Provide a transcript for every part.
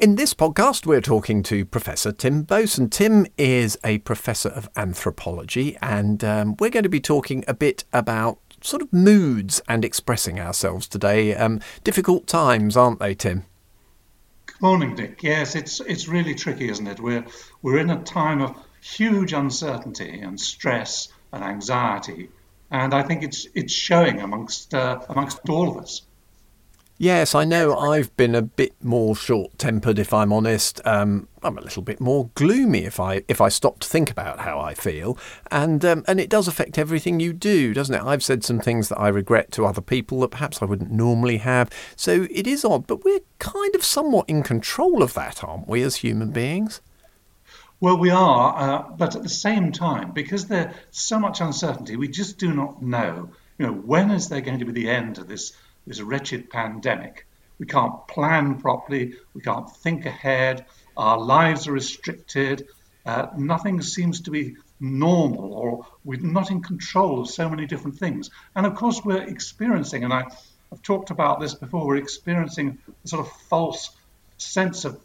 In this podcast, we're talking to Professor Tim Boatswain. Tim is a professor of anthropology, and um, we're going to be talking a bit about sort of moods and expressing ourselves today. Um, difficult times, aren't they, Tim? Good morning, Dick. Yes, it's it's really tricky, isn't it? We're we're in a time of huge uncertainty and stress and anxiety, and I think it's it's showing amongst uh, amongst all of us. Yes, I know I've been a bit more short-tempered, if I'm honest. Um, I'm a little bit more gloomy if I if I stop to think about how I feel, and um, and it does affect everything you do, doesn't it? I've said some things that I regret to other people that perhaps I wouldn't normally have. So it is odd, but we're kind of somewhat in control of that, aren't we, as human beings? Well, we are, uh, but at the same time, because there's so much uncertainty, we just do not know. You know, when is there going to be the end of this? This wretched pandemic. We can't plan properly, we can't think ahead, our lives are restricted, uh, nothing seems to be normal, or we're not in control of so many different things. And of course, we're experiencing, and I, I've talked about this before, we're experiencing a sort of false sense of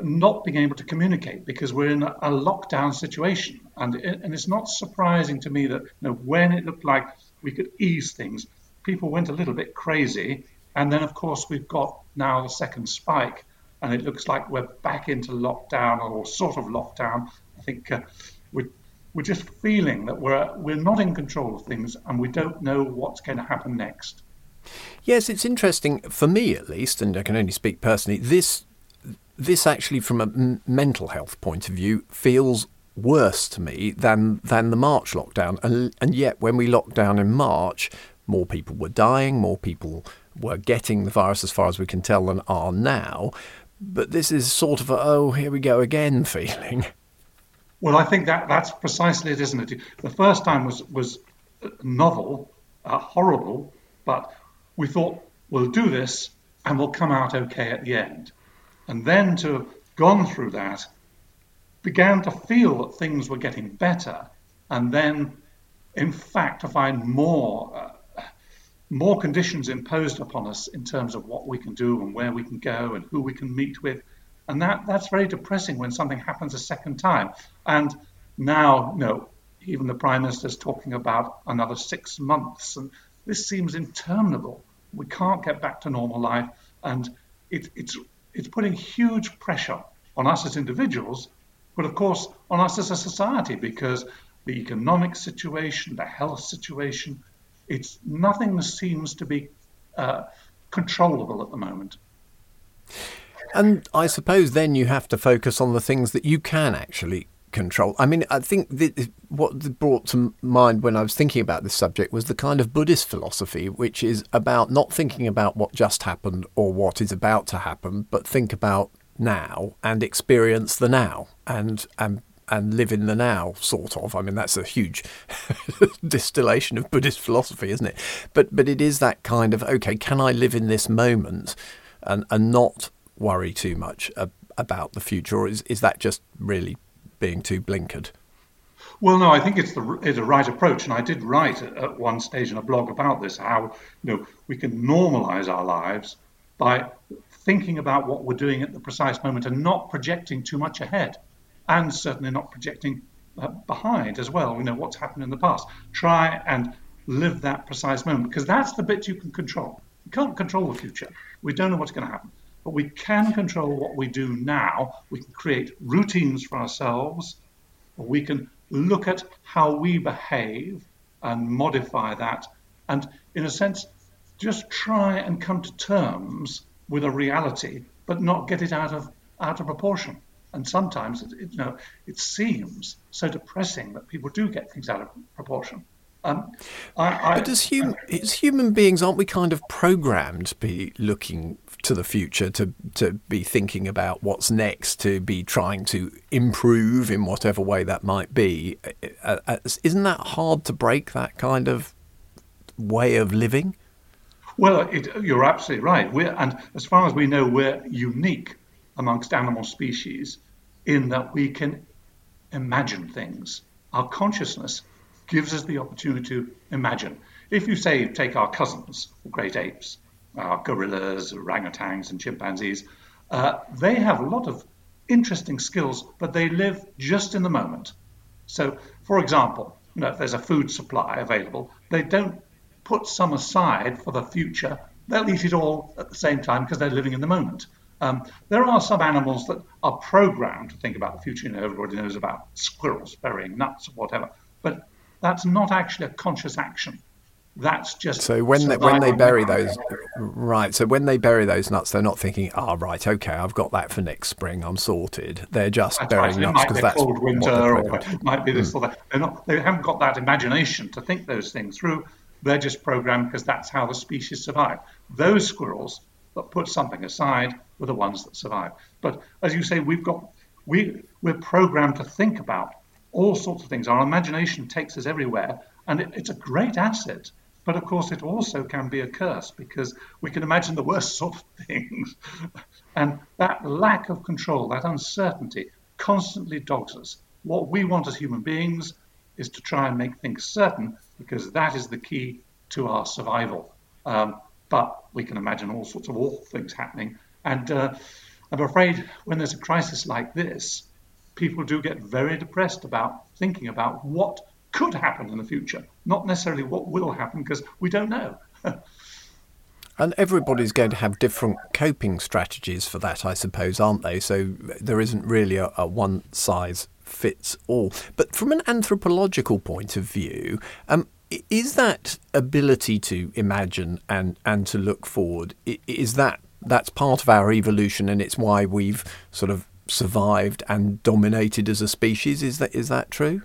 not being able to communicate because we're in a lockdown situation. And, and it's not surprising to me that you know, when it looked like we could ease things, people went a little bit crazy. And then, of course, we've got now the second spike, and it looks like we're back into lockdown or sort of lockdown. I think uh, we're, we're just feeling that we're, we're not in control of things and we don't know what's going to happen next. Yes, it's interesting for me at least, and I can only speak personally. This this actually, from a m- mental health point of view, feels worse to me than than the March lockdown. And and yet, when we locked down in March, more people were dying, more people were getting the virus, as far as we can tell, than are now. But this is sort of a, oh, here we go again feeling. Well, I think that that's precisely it, isn't it? The first time was was novel, uh, horrible, but we thought we'll do this and we'll come out okay at the end. And then to have gone through that, began to feel that things were getting better, and then, in fact, to find more uh, more conditions imposed upon us in terms of what we can do and where we can go and who we can meet with. And that, that's very depressing when something happens a second time. And now, you know, even the Prime Minister is talking about another six months. And this seems interminable. We can't get back to normal life. And it, it's, it's putting huge pressure on us as individuals, but of course on us as a society because the economic situation, the health situation, it's nothing seems to be uh, controllable at the moment. And I suppose then you have to focus on the things that you can actually control. I mean, I think what brought to mind when I was thinking about this subject was the kind of Buddhist philosophy, which is about not thinking about what just happened or what is about to happen, but think about now and experience the now and and and live in the now, sort of. I mean, that's a huge distillation of Buddhist philosophy, isn't it? But but it is that kind of okay. Can I live in this moment and and not worry too much about the future, or is is that just really being too blinkered? Well, no, I think it's the it's a right approach, and I did write at one stage in a blog about this how you know we can normalize our lives by thinking about what we're doing at the precise moment and not projecting too much ahead and certainly not projecting uh, behind as well. You know what's happened in the past. Try and live that precise moment because that's the bit you can control. You can't control the future. We don't know what's going to happen, but we can control what we do now. We can create routines for ourselves. We can look at how we behave and modify that, and in a sense, just try and come to terms with a reality, but not get it out of out of proportion and sometimes it, it, you know it seems so depressing that people do get things out of proportion. Um, I, I, but as, hum, as human beings, aren't we kind of programmed to be looking to the future, to to be thinking about what's next, to be trying to improve in whatever way that might be? Uh, uh, isn't that hard to break that kind of way of living? Well, it, you're absolutely right. We're, and as far as we know, we're unique amongst animal species in that we can imagine things. Our consciousness gives us the opportunity to imagine. If you say, take our cousins, the great apes, our gorillas, orangutans, and chimpanzees, uh, they have a lot of interesting skills, but they live just in the moment. So, for example, you know, if there's a food supply available, they don't put some aside for the future. They'll eat it all at the same time because they're living in the moment. Um, there are some animals that are programmed to think about the future. You know, everybody knows about squirrels burying nuts or whatever, but that's not actually a conscious action. That's just so when they, when they bury those, right? So when they bury those nuts, they're not thinking, "Ah, oh, right, okay, I've got that for next spring. I'm sorted." They're just that's burying right. nuts because that's cold winter, or it might be this mm. or that. They're not. They haven't got that imagination to think those things through. They're just programmed because that's how the species survive. Those squirrels that put something aside were the ones that survive. But as you say, we've got we we're programmed to think about all sorts of things. Our imagination takes us everywhere, and it, it's a great asset. But of course, it also can be a curse because we can imagine the worst sort of things. and that lack of control, that uncertainty, constantly dogs us. What we want as human beings is to try and make things certain because that is the key to our survival. Um, but we can imagine all sorts of awful things happening. And uh, I'm afraid when there's a crisis like this, people do get very depressed about thinking about what could happen in the future, not necessarily what will happen because we don't know. And everybody's going to have different coping strategies for that, I suppose, aren't they? So there isn't really a, a one size fits all. But from an anthropological point of view, um, is that ability to imagine and, and to look forward, is that that's part of our evolution and it's why we've sort of survived and dominated as a species? Is that is that true?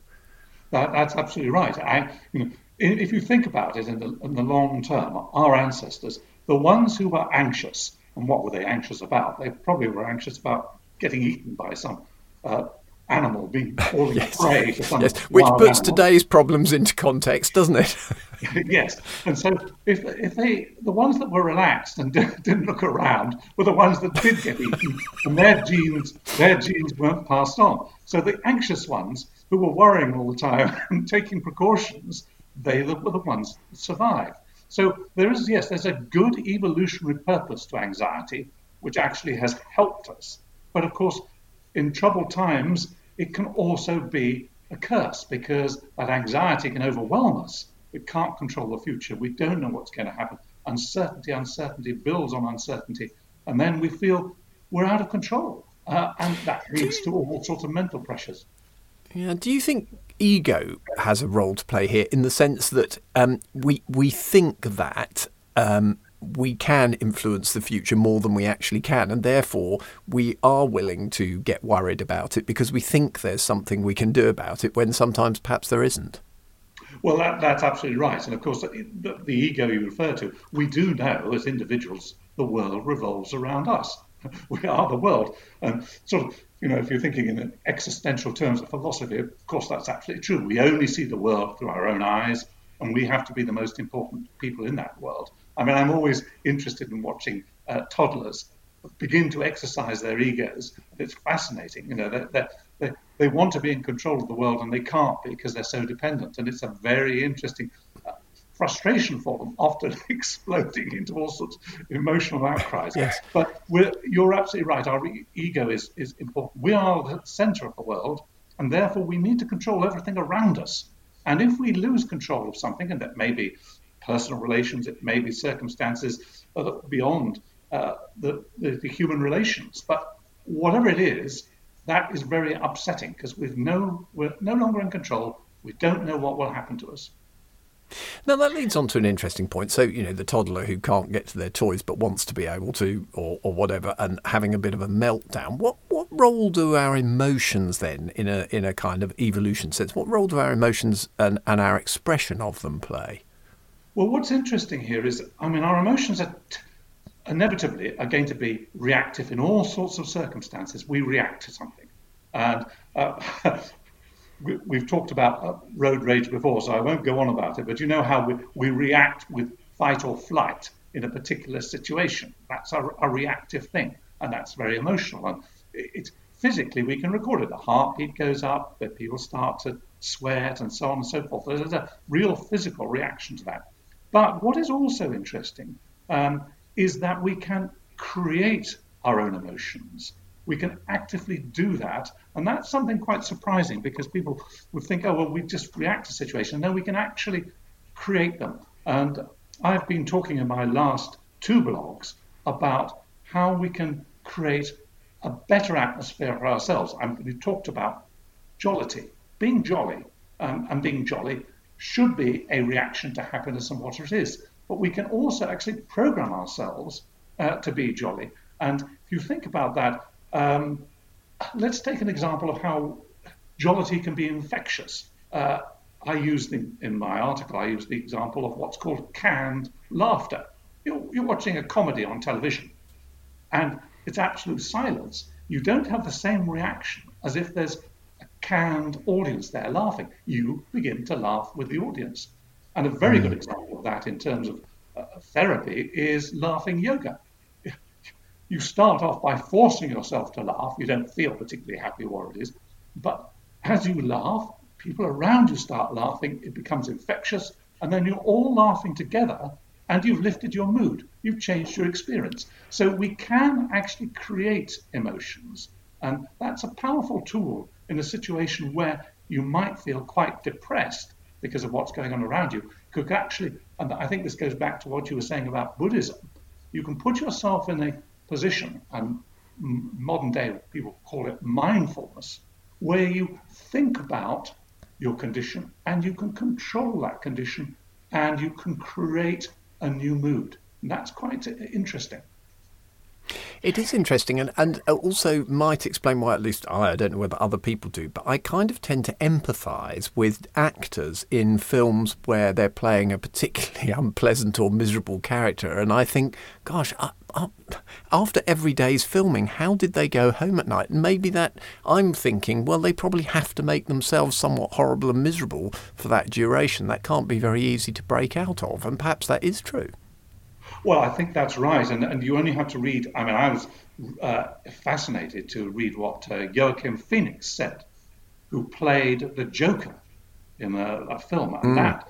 That, that's absolutely right. I, you know, if you think about it in the, in the long term, our ancestors, the ones who were anxious, and what were they anxious about? They probably were anxious about getting eaten by some uh, animal being falling yes. prey to some yes. which puts animal. today's problems into context, doesn't it? yes, and so if if they the ones that were relaxed and didn't look around were the ones that did get eaten, and their genes their genes weren't passed on. So the anxious ones who were worrying all the time and taking precautions, they were the ones that survived. So there is yes, there's a good evolutionary purpose to anxiety, which actually has helped us. But of course, in troubled times, it can also be a curse because that anxiety can overwhelm us. We can't control the future. We don't know what's going to happen. Uncertainty, uncertainty builds on uncertainty. And then we feel we're out of control. Uh, and that leads to all sorts of mental pressures. Yeah. Do you think ego has a role to play here in the sense that um, we we think that um, we can influence the future more than we actually can, and therefore we are willing to get worried about it because we think there's something we can do about it when sometimes perhaps there isn't. Well, that, that's absolutely right. And of course, the, the, ego you refer to, we do know as individuals the world revolves around us. We are the world. And sort of, you know, if you're thinking in existential terms of philosophy, of course, that's absolutely true. We only see the world through our own eyes, and we have to be the most important people in that world. I mean, I'm always interested in watching uh, toddlers begin to exercise their egos. It's fascinating. You know, they they they want to be in control of the world and they can't because they're so dependent. And it's a very interesting uh, frustration for them, often exploding into all sorts of emotional outcries. yes. But you're absolutely right. Our e- ego is, is important. We are the center of the world, and therefore we need to control everything around us. And if we lose control of something, and that may be personal relations, it may be circumstances beyond uh, the, the, the, human relations. But whatever it is, that is very upsetting because we've no, we're no longer in control. We don't know what will happen to us. Now that leads on to an interesting point. So you know the toddler who can't get to their toys but wants to be able to, or, or whatever, and having a bit of a meltdown. What what role do our emotions then, in a in a kind of evolution sense, what role do our emotions and, and our expression of them play? Well, what's interesting here is, I mean, our emotions are t- inevitably are going to be reactive in all sorts of circumstances. We react to something, and uh, we, have talked about uh, road rage before, so I won't go on about it. But you know how we, we react with fight or flight in a particular situation. That's a, a reactive thing, and that's very emotional. And it's physically we can record it. The heartbeat goes up, people start to sweat, and so on and so forth. There's a real physical reaction to that. But what is also interesting um, is that we can create our own emotions. We can actively do that. And that's something quite surprising because people would think, oh, well, we just react to situations. No, we can actually create them. And I've been talking in my last two blogs about how we can create a better atmosphere for ourselves. We talked about jollity, being jolly, um, and being jolly should be a reaction to happiness and what it is. But we can also actually program ourselves uh, to be jolly. And if you think about that, um, let's take an example of how jollity can be infectious. Uh, I used in, in my article, I used the example of what's called canned laughter. You're, you're watching a comedy on television and it's absolute silence. You don't have the same reaction as if there's canned audience there laughing. You begin to laugh with the audience. And a very good example of that in terms of uh, therapy is laughing yoga. You start off by forcing yourself to laugh. You don't feel particularly happy what it is. But as you laugh, people around you start laughing. It becomes infectious. And then you're all laughing together and you've lifted your mood. You've changed your experience. So we can actually create emotions. And that's a powerful tool in a situation where you might feel quite depressed because of what's going on around you. Could actually, and I think this goes back to what you were saying about Buddhism, you can put yourself in a position, and modern day people call it mindfulness, where you think about your condition and you can control that condition and you can create a new mood. And that's quite interesting. It is interesting and, and uh, also might explain why, at least I, I don't know whether other people do, but I kind of tend to empathise with actors in films where they're playing a particularly unpleasant or miserable character. And I think, gosh, I, I, after every day's filming, how did they go home at night? And maybe that I'm thinking, well, they probably have to make themselves somewhat horrible and miserable for that duration. That can't be very easy to break out of. And perhaps that is true. Well, I think that's right, and and you only have to read. I mean, I was uh, fascinated to read what uh, Joaquin Phoenix said, who played the Joker in a, a film, and mm. that,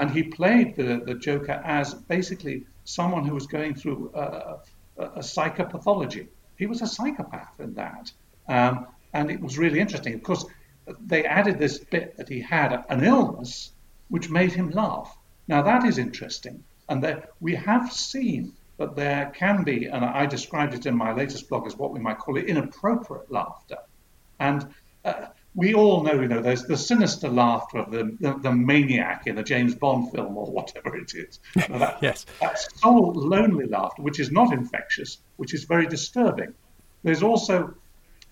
and he played the the Joker as basically someone who was going through a, a psychopathology. He was a psychopath in that, um, and it was really interesting. Of course, they added this bit that he had an illness which made him laugh. Now that is interesting and there, we have seen that there can be, and I described it in my latest blog as what we might call it inappropriate laughter. And uh, we all know, you know, there's the sinister laughter of the, the, the, maniac in a James Bond film or whatever it is. that, yes. That soul lonely laughter, which is not infectious, which is very disturbing. There's also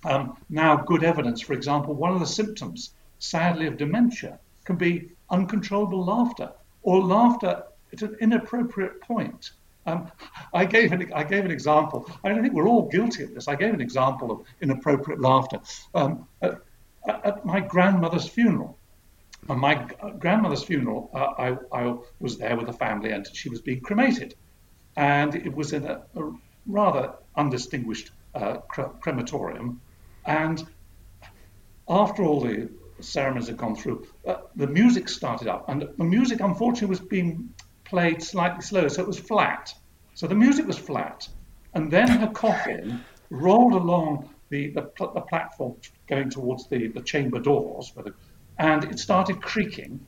um, now good evidence, for example, one of the symptoms, sadly, of dementia can be uncontrollable laughter or laughter at an inappropriate point. Um, I gave an I gave an example. I don't think we're all guilty of this. I gave an example of inappropriate laughter um, at, at, my grandmother's funeral. At my grandmother's funeral, uh, I, I, was there with the family, and she was being cremated, and it was in a, a rather undistinguished uh, crematorium. And after all the ceremonies had gone through, uh, the music started up, and the music, unfortunately, was being played slightly slower, so it was flat. So the music was flat, and then her coffin rolled along the, the, the platform going towards the, the chamber doors, the, and it started creaking.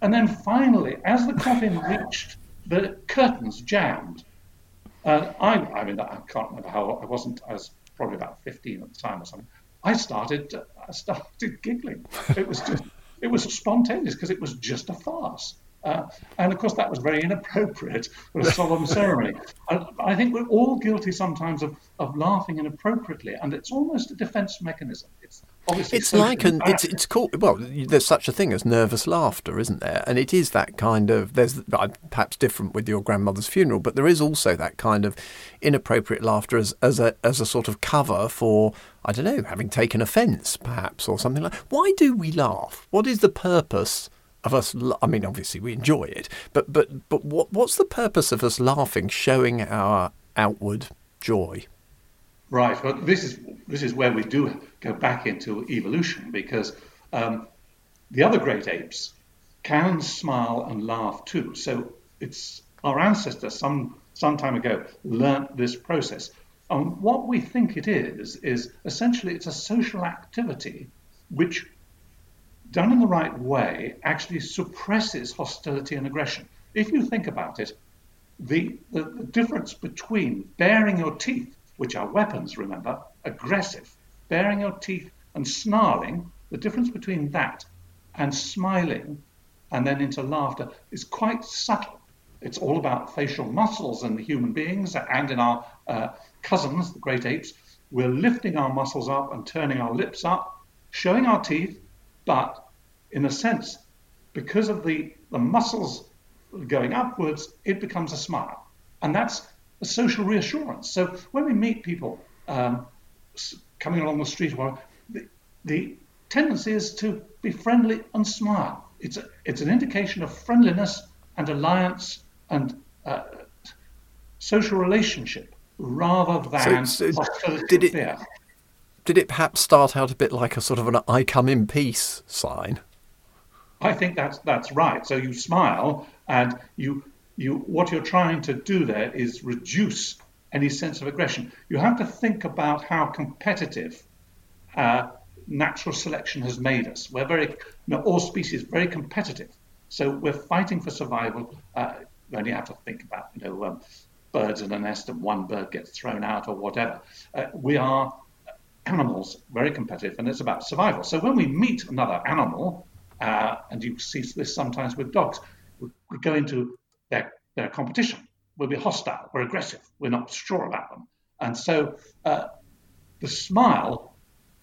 And then finally, as the coffin reached, the curtains jammed. Uh, I, I mean, I can't remember how I wasn't. I was probably about 15 at the time or something. I started, I started giggling. It was just, it was spontaneous because it was just a farce. Uh, and of course, that was very inappropriate for a solemn ceremony. I, I, think we're all guilty sometimes of, of laughing inappropriately, and it's almost a defense mechanism. It's obviously it's like an it's it's called well. There's such a thing as nervous laughter, isn't there? And it is that kind of there's perhaps different with your grandmother's funeral, but there is also that kind of inappropriate laughter as as a as a sort of cover for I don't know having taken offence, perhaps, or something like. Why do we laugh? What is the purpose? Of us i mean obviously we enjoy it but but but what what's the purpose of us laughing showing our outward joy? Right well this is this is where we do go back into evolution because um, the other great apes can smile and laugh too. So it's our ancestors some some time ago learnt this process. And what we think it is, is essentially it's a social activity which, done in the right way, actually suppresses hostility and aggression. If you think about it, the, the, the difference between baring your teeth, which are weapons, remember, aggressive, baring your teeth and snarling, the difference between that and smiling and then into laughter is quite subtle. It's all about facial muscles in the human beings and in our uh, cousins, the great apes. We're lifting our muscles up and turning our lips up, showing our teeth, but in a sense, because of the, the muscles going upwards, it becomes a smile. And that's a social reassurance. So when we meet people um, coming along the street, well, the, the tendency is to be friendly and smile. It's, a, it's an indication of friendliness and alliance and uh, social relationship rather than so, so hostility did it, fear. Did it perhaps start out a bit like a sort of an "I come in peace" sign? I think that's that's right. So you smile, and you you what you're trying to do there is reduce any sense of aggression. You have to think about how competitive uh, natural selection has made us. We're very, you know, all species very competitive. So we're fighting for survival. Uh, you only have to think about, you know, um, birds in a nest and one bird gets thrown out or whatever. Uh, we are animals, very competitive, and it's about survival. So when we meet another animal, uh, and you see this sometimes with dogs, we, we go into their, their competition. We'll be hostile, we're aggressive, we're not sure about them. And so uh, the smile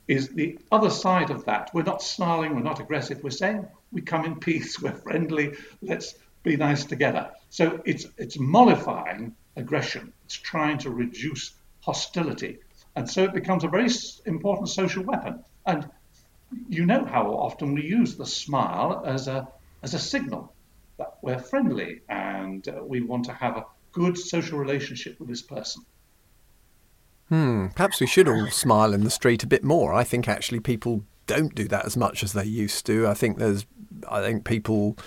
is the other side of that. We're not snarling, we're not aggressive, we're saying we come in peace, we're friendly, let's be nice together. So it's it's mollifying aggression. It's trying to reduce hostility, and so it becomes a very important social weapon. And you know how often we use the smile as a as a signal that we're friendly and uh, we want to have a good social relationship with this person. Hmm, perhaps we should all smile in the street a bit more. I think actually people don't do that as much as they used to. I think there's, I think people,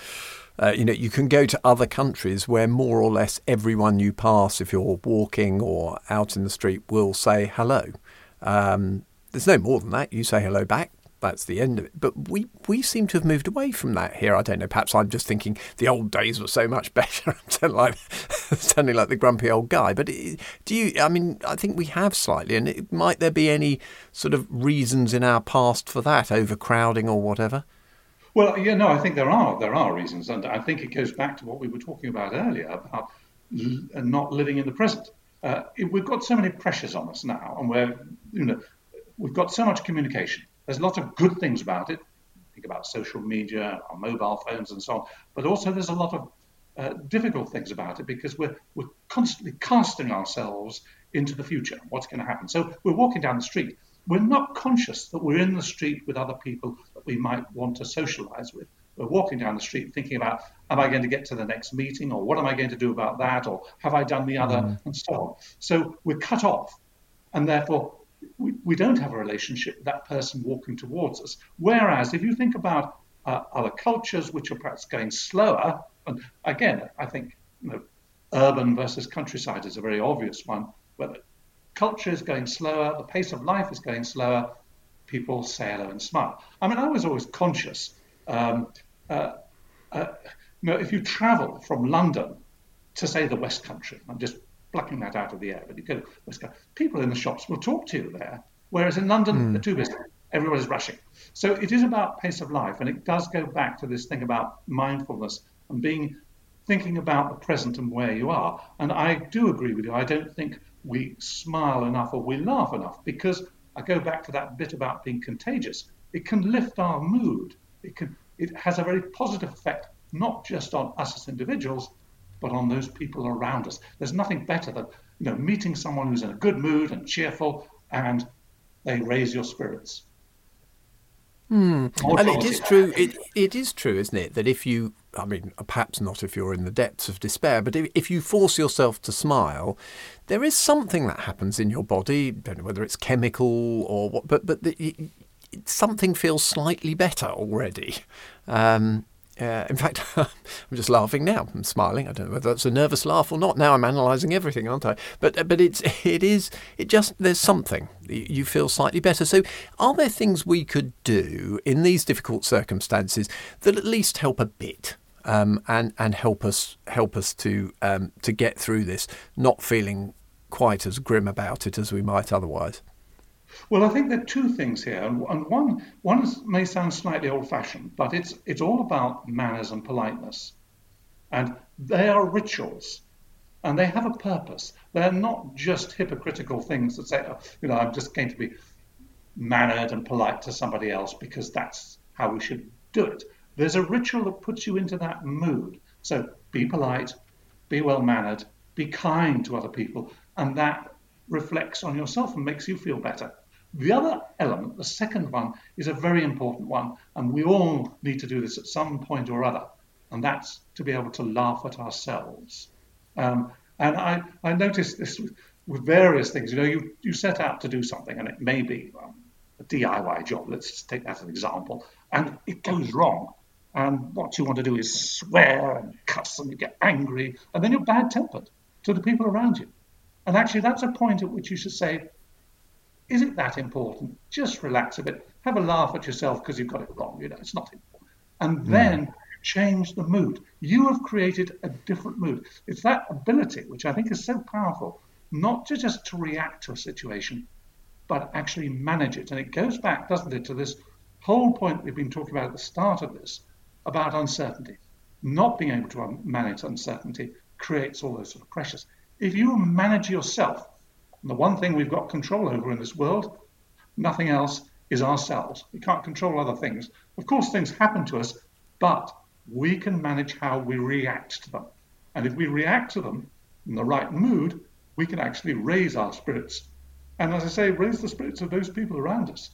uh, you know, you can go to other countries where more or less everyone you pass, if you're walking or out in the street, will say hello. Um, there's no more than that. You say hello back that's the end of it. But we, we seem to have moved away from that here. I don't know. Perhaps I'm just thinking the old days were so much better. I'm like, sounding like the grumpy old guy. But it, do you? I mean, I think we have slightly. And it, might there be any sort of reasons in our past for that, overcrowding or whatever? Well, yeah, no, I think there are there are reasons, and I think it goes back to what we were talking about earlier about not living in the present. Uh, we've got so many pressures on us now, and we're you know we've got so much communication there's a lot of good things about it. Think about social media, our mobile phones, and so on. But also, there's a lot of uh, difficult things about it because we're we're constantly casting ourselves into the future. What's going to happen? So we're walking down the street. We're not conscious that we're in the street with other people that we might want to socialize with. We're walking down the street thinking about, am I going to get to the next meeting, or what am I going to do about that, or have I done the other, mm. and so on. So we're cut off, and therefore we, we don't have a relationship with that person walking towards us. Whereas if you think about uh, other cultures which are perhaps going slower, and again, I think you know, urban versus countryside is a very obvious one, where culture is going slower, the pace of life is going slower, people say hello and smile. I mean, I was always conscious. Um, uh, uh, you know, if you travel from London to say the West Country, I'm just plucking that out of the air. But you go people in the shops will talk to you there, whereas in London mm. they're too busy. Everybody's rushing. So it is about pace of life, and it does go back to this thing about mindfulness and being thinking about the present and where you are. And I do agree with you. I don't think we smile enough or we laugh enough because I go back to that bit about being contagious. It can lift our mood. It can. It has a very positive effect, not just on us as individuals, but on those people around us. There's nothing better than you know meeting someone who's in a good mood and cheerful, and they raise your spirits. Hmm. And it is true. It it is true, isn't it, that if you, I mean, perhaps not if you're in the depths of despair, but if, if you force yourself to smile, there is something that happens in your body. Don't know whether it's chemical or what, but but the, it, something feels slightly better already. Um, Uh, in fact, I'm just laughing now. I'm smiling. I don't know whether that's a nervous laugh or not. Now I'm analysing everything, aren't I? But but it's it is it just there's something you feel slightly better. So, are there things we could do in these difficult circumstances that at least help a bit? Um, and and help us help us to um, to get through this, not feeling quite as grim about it as we might otherwise. Well, I think there are two things here, and one one may sound slightly old-fashioned, but it's it's all about manners and politeness, and they are rituals, and they have a purpose. They're not just hypocritical things that say, oh, you know, I'm just going to be mannered and polite to somebody else because that's how we should do it. There's a ritual that puts you into that mood. So be polite, be well mannered, be kind to other people, and that reflects on yourself and makes you feel better. The other element, the second one, is a very important one, and we all need to do this at some point or other, and that's to be able to laugh at ourselves. Um, and I, I noticed this with, with, various things. You know, you, you set out to do something, and it may be um, a DIY job, let's just take that as an example, and it goes wrong. And what you want to do is swear and cuss, and you get angry, and then you're bad tempered to the people around you. And actually, that's a point at which you should say, is it that important? Just relax a bit. Have a laugh at yourself because you've got it wrong. You know, it's not important. And hmm. then mm. change the mood. You have created a different mood. It's that ability, which I think is so powerful, not to just to react to a situation, but actually manage it. And it goes back, doesn't it, to this whole point we've been talking about at the start of this about uncertainty. Not being able to manage uncertainty creates all those sort of pressures. If you manage yourself, and the one thing we've got control over in this world, nothing else, is ourselves. We can't control other things. Of course, things happen to us, but we can manage how we react to them. And if we react to them in the right mood, we can actually raise our spirits. And as I say, raise the spirits of those people around us.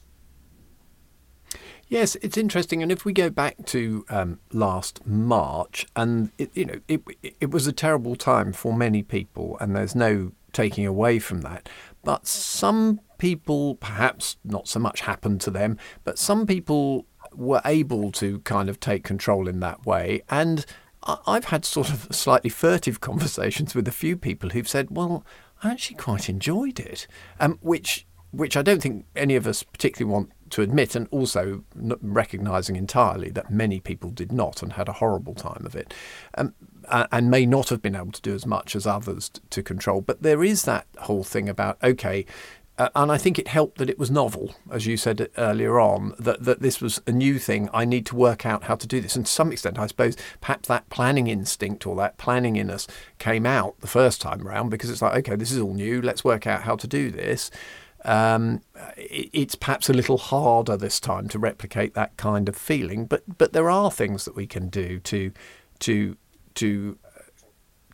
Yes, it's interesting, and if we go back to um, last March, and it, you know, it it was a terrible time for many people, and there's no taking away from that. But some people, perhaps not so much happened to them, but some people were able to kind of take control in that way. And I've had sort of slightly furtive conversations with a few people who've said, well, I actually quite enjoyed it, um, which which I don't think any of us particularly want to admit, and also recognizing entirely that many people did not and had a horrible time of it. Um, and may not have been able to do as much as others to control. But there is that whole thing about okay, uh, and I think it helped that it was novel, as you said earlier on, that, that this was a new thing. I need to work out how to do this. And to some extent, I suppose perhaps that planning instinct or that planning in us came out the first time around because it's like, okay, this is all new. Let's work out how to do this. Um, it, it's perhaps a little harder this time to replicate that kind of feeling, but but there are things that we can do to to to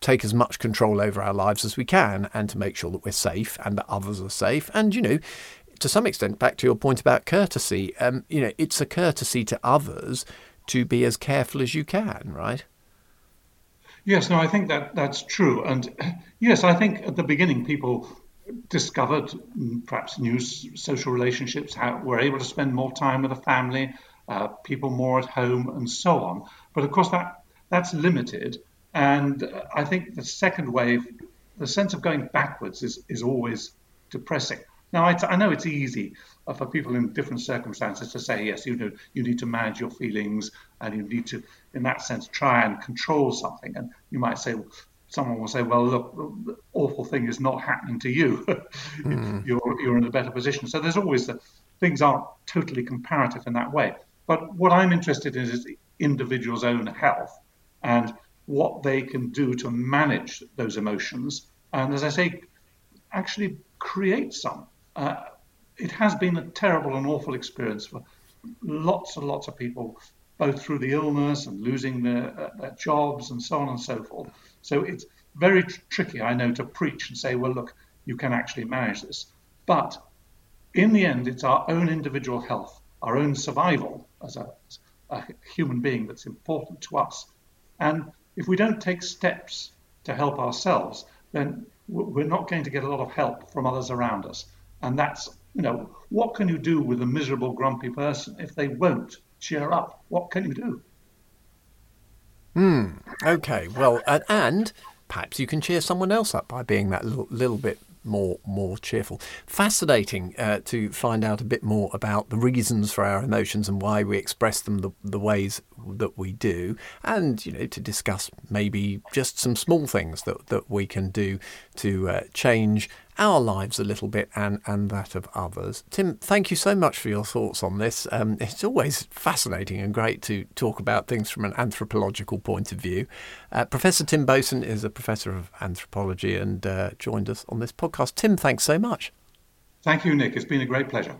take as much control over our lives as we can and to make sure that we're safe and that others are safe. And, you know, to some extent, back to your point about courtesy, um, you know, it's a courtesy to others to be as careful as you can, right? Yes, no, I think that that's true. And yes, I think at the beginning people discovered perhaps new social relationships, how were able to spend more time with the family, uh, people more at home, and so on. But of course, that that's limited. And I think the second wave, the sense of going backwards is, is always depressing. Now, I, know it's easy uh, for people in different circumstances to say, yes, you know, you need to manage your feelings and you need to, in that sense, try and control something. And you might say, someone will say, well, look, the awful thing is not happening to you. mm. you're, you're in a better position. So there's always the things aren't totally comparative in that way. But what I'm interested in is the individual's own health and what they can do to manage those emotions. And as I say, actually create some. Uh, it has been a terrible and awful experience for lots and lots of people, both through the illness and losing their, uh, their jobs and so on and so forth. So it's very tr- tricky, I know, to preach and say, well, look, you can actually manage this. But in the end, it's our own individual health, our own survival as a, as a human being that's important to us. And if we don't take steps to help ourselves, then we're not going to get a lot of help from others around us. And that's, you know, what can you do with a miserable, grumpy person if they won't cheer up? What can you do? Hmm. Okay. Well, and, perhaps you can cheer someone else up by being that little bit more more cheerful. Fascinating uh, to find out a bit more about the reasons for our emotions and why we express them the, the ways that we do, and you know to discuss maybe just some small things that that we can do to uh, change our lives a little bit and, and that of others. Tim, thank you so much for your thoughts on this. Um, it's always fascinating and great to talk about things from an anthropological point of view. Uh, professor Tim Boatswain is a professor of anthropology and uh, joined us on this podcast. Tim, thanks so much. Thank you, Nick. It's been a great pleasure.